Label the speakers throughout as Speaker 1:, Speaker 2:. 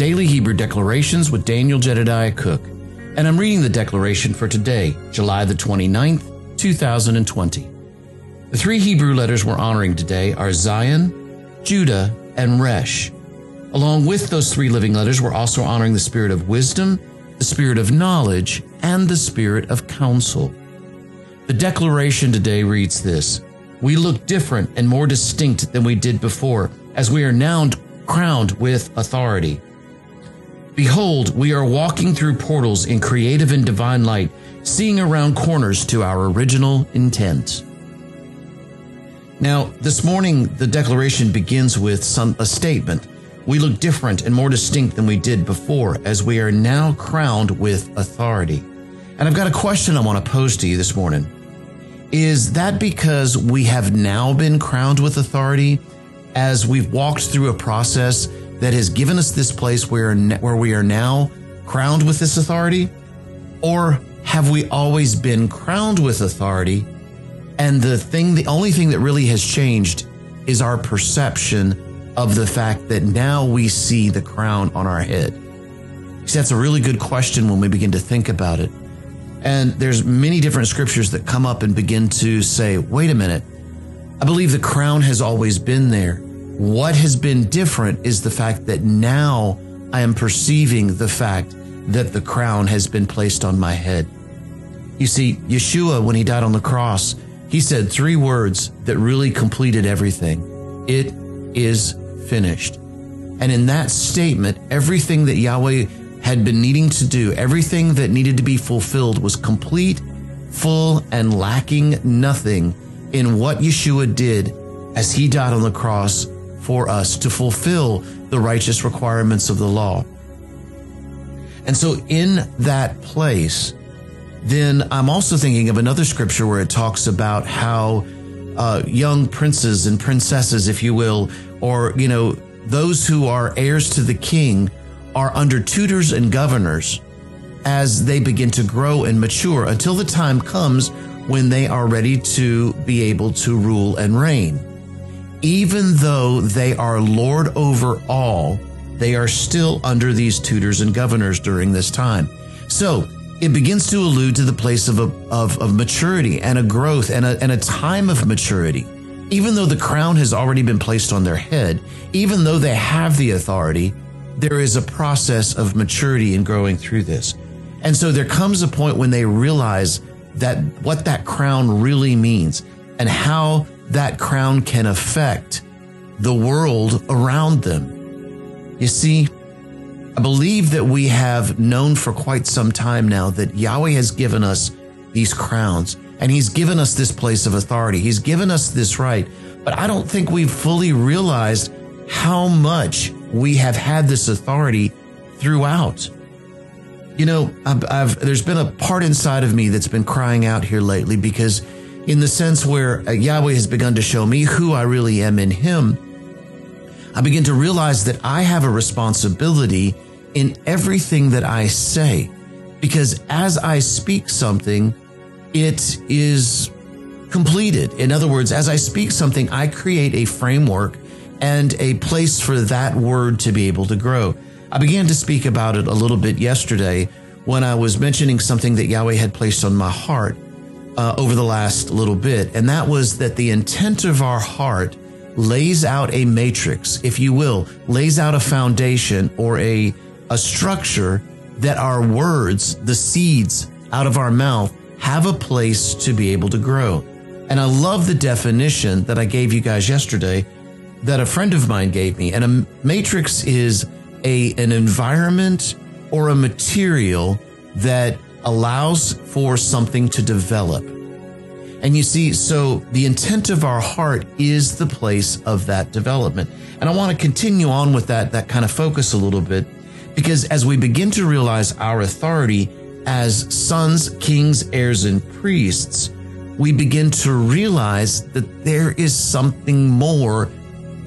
Speaker 1: Daily Hebrew Declarations with Daniel Jedediah Cook, and I'm reading the declaration for today, July the 29th, 2020. The three Hebrew letters we're honoring today are Zayin, Judah, and Resh. Along with those three living letters, we're also honoring the spirit of wisdom, the spirit of knowledge, and the spirit of counsel. The declaration today reads this We look different and more distinct than we did before, as we are now crowned with authority. Behold, we are walking through portals in creative and divine light, seeing around corners to our original intent. Now, this morning, the declaration begins with some, a statement. We look different and more distinct than we did before, as we are now crowned with authority. And I've got a question I want to pose to you this morning. Is that because we have now been crowned with authority as we've walked through a process that has given us this place where, where we are now crowned with this authority? Or have we always been crowned with authority? And the thing, the only thing that really has changed is our perception of the fact that now we see the crown on our head. See, that's a really good question when we begin to think about it. And there's many different scriptures that come up and begin to say, wait a minute. I believe the crown has always been there. What has been different is the fact that now I am perceiving the fact that the crown has been placed on my head. You see, Yeshua, when he died on the cross, he said three words that really completed everything. It is finished. And in that statement, everything that Yahweh had been needing to do, everything that needed to be fulfilled was complete, full, and lacking nothing in what Yeshua did as he died on the cross for us to fulfill the righteous requirements of the law. And so in that place, then I'm also thinking of another scripture where it talks about how uh, young princes and princesses, if you will, or, you know, those who are heirs to the king are under tutors and governors as they begin to grow and mature until the time comes when they are ready to be able to rule and reign. Even though they are Lord over all, they are still under these tutors and governors during this time. So it begins to allude to the place of, a, of, of maturity and a growth and a, and a time of maturity. Even though the crown has already been placed on their head, even though they have the authority, there is a process of maturity in growing through this. And so there comes a point when they realize that what that crown really means and how that crown can affect the world around them. You see, I believe that we have known for quite some time now that Yahweh has given us these crowns and he's given us this place of authority. He's given us this right. But I don't think we've fully realized how much we have had this authority throughout. You know, I've, I've, there's been a part inside of me that's been crying out here lately because, in the sense where uh, Yahweh has begun to show me who I really am in Him, I begin to realize that I have a responsibility in everything that I say. Because as I speak something, it is completed. In other words, as I speak something, I create a framework and a place for that word to be able to grow. I began to speak about it a little bit yesterday when I was mentioning something that Yahweh had placed on my heart uh, over the last little bit, and that was that the intent of our heart lays out a matrix, if you will, lays out a foundation or a, a structure that our words, the seeds out of our mouth, have a place to be able to grow. And I love the definition that I gave you guys yesterday that a friend of mine gave me. And a matrix is a, an environment or a material that allows for something to develop. And you see, so the intent of our heart is the place of that development. And I want to continue on with that, that kind of focus a little bit, because as we begin to realize our authority as sons, kings, heirs, and priests, we begin to realize that there is something more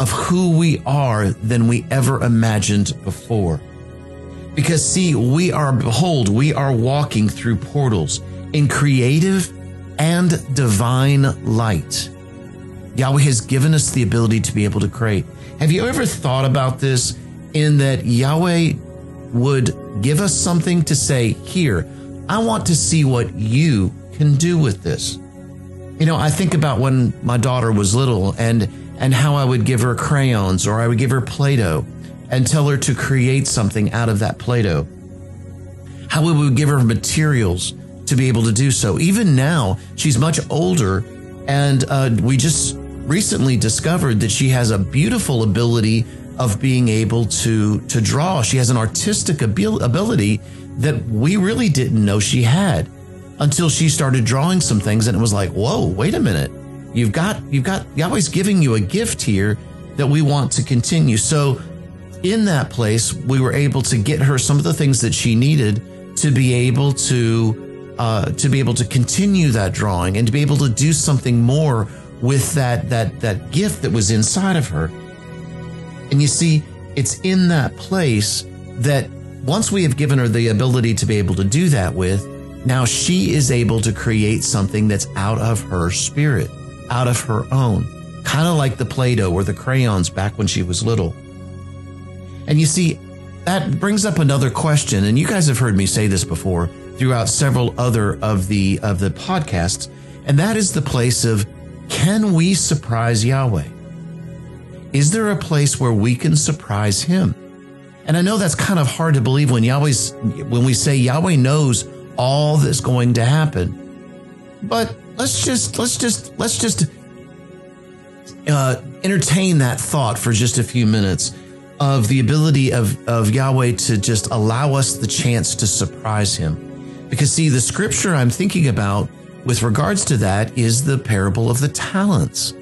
Speaker 1: of who we are than we ever imagined before. Because see, we are, behold, we are walking through portals in creative and divine light. Yahweh has given us the ability to be able to create. Have you ever thought about this in that Yahweh would give us something to say, Here, I want to see what you can do with this. You know, I think about when my daughter was little and and how I would give her crayons or I would give her Play-Doh and tell her to create something out of that Play-Doh. How would we give her materials to be able to do so. Even now, she's much older, and uh, we just recently discovered that she has a beautiful ability of being able to to draw. She has an artistic ability that we really didn't know she had until she started drawing some things and it was like, "Whoa, wait a minute. You've got you've got Yahweh's giving you a gift here that we want to continue." So in that place, we were able to get her some of the things that she needed to be able to uh, to be able to continue that drawing and to be able to do something more with that that that gift that was inside of her. And you see, it's in that place that once we have given her the ability to be able to do that with, now she is able to create something that's out of her spirit, out of her own, kind of like the Play Doh or the crayons back when she was little. And you see, that brings up another question, and you guys have heard me say this before throughout several other of the of the podcasts, and that is the place of can we surprise Yahweh? Is there a place where we can surprise him? And I know that's kind of hard to believe when Yahweh's when we say Yahweh knows all that's going to happen. But let's just let's just let's just uh, entertain that thought for just a few minutes of the ability of, of Yahweh to just allow us the chance to surprise him. Because see, the scripture I'm thinking about with regards to that is the parable of the talents.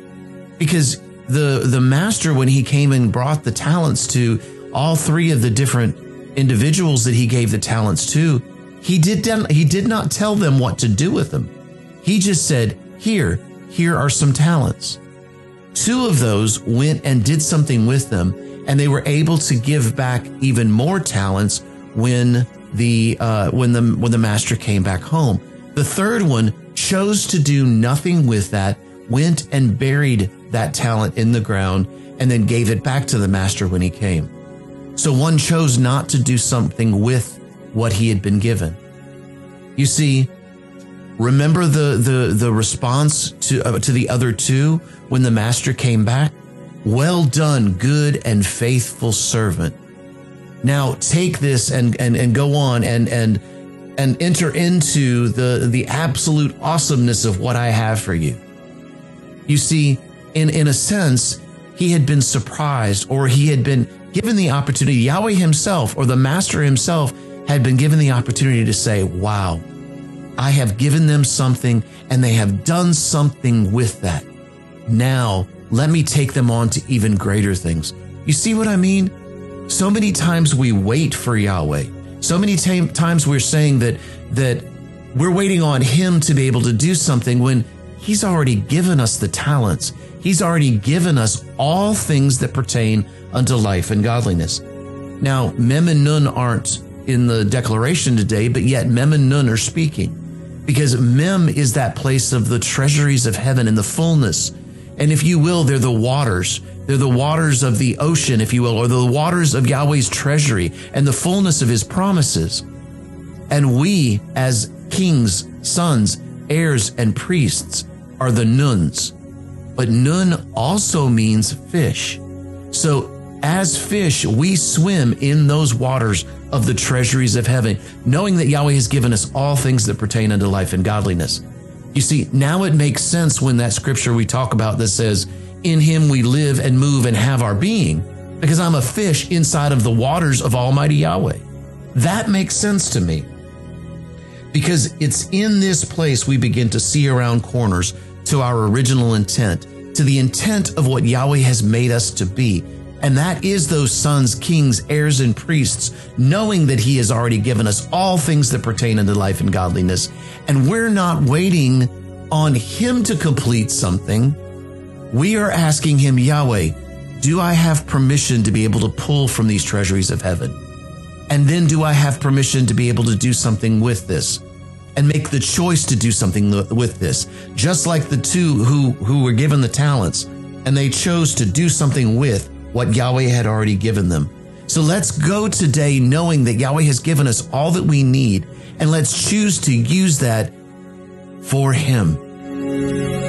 Speaker 1: Because the the master when he came and brought the talents to all three of the different individuals that he gave the talents to he did he did not tell them what to do with them he just said here here are some talents two of those went and did something with them and they were able to give back even more talents when the uh, when the when the master came back home the third one chose to do nothing with that went and buried that talent in the ground and then gave it back to the master when he came. So one chose not to do something with what he had been given. You see, remember the the the response to uh, to the other two when the master came back? Well done, good and faithful servant. Now take this and and and go on and and and enter into the the absolute awesomeness of what I have for you. You see, in, in a sense, he had been surprised or he had been given the opportunity, Yahweh himself or the master himself had been given the opportunity to say, Wow, I have given them something and they have done something with that. Now, let me take them on to even greater things. You see what I mean? So many times we wait for Yahweh. So many t- times we're saying that that we're waiting on him to be able to do something when He's already given us the talents. He's already given us all things that pertain unto life and godliness. Now, Mem and Nun aren't in the declaration today, but yet Mem and Nun are speaking because Mem is that place of the treasuries of heaven and the fullness. And if you will, they're the waters. They're the waters of the ocean, if you will, or the waters of Yahweh's treasury and the fullness of his promises. And we, as kings, sons, heirs, and priests, are the nuns. But nun also means fish. So as fish, we swim in those waters of the treasuries of heaven, knowing that Yahweh has given us all things that pertain unto life and godliness. You see, now it makes sense when that scripture we talk about that says, In him we live and move and have our being, because I'm a fish inside of the waters of Almighty Yahweh. That makes sense to me. Because it's in this place we begin to see around corners to our original intent, to the intent of what Yahweh has made us to be. And that is those sons, kings, heirs, and priests, knowing that He has already given us all things that pertain unto life and godliness. And we're not waiting on Him to complete something. We are asking Him, Yahweh, do I have permission to be able to pull from these treasuries of heaven? And then do I have permission to be able to do something with this? and make the choice to do something with this. Just like the two who, who were given the talents and they chose to do something with what Yahweh had already given them. So let's go today knowing that Yahweh has given us all that we need, and let's choose to use that for Him.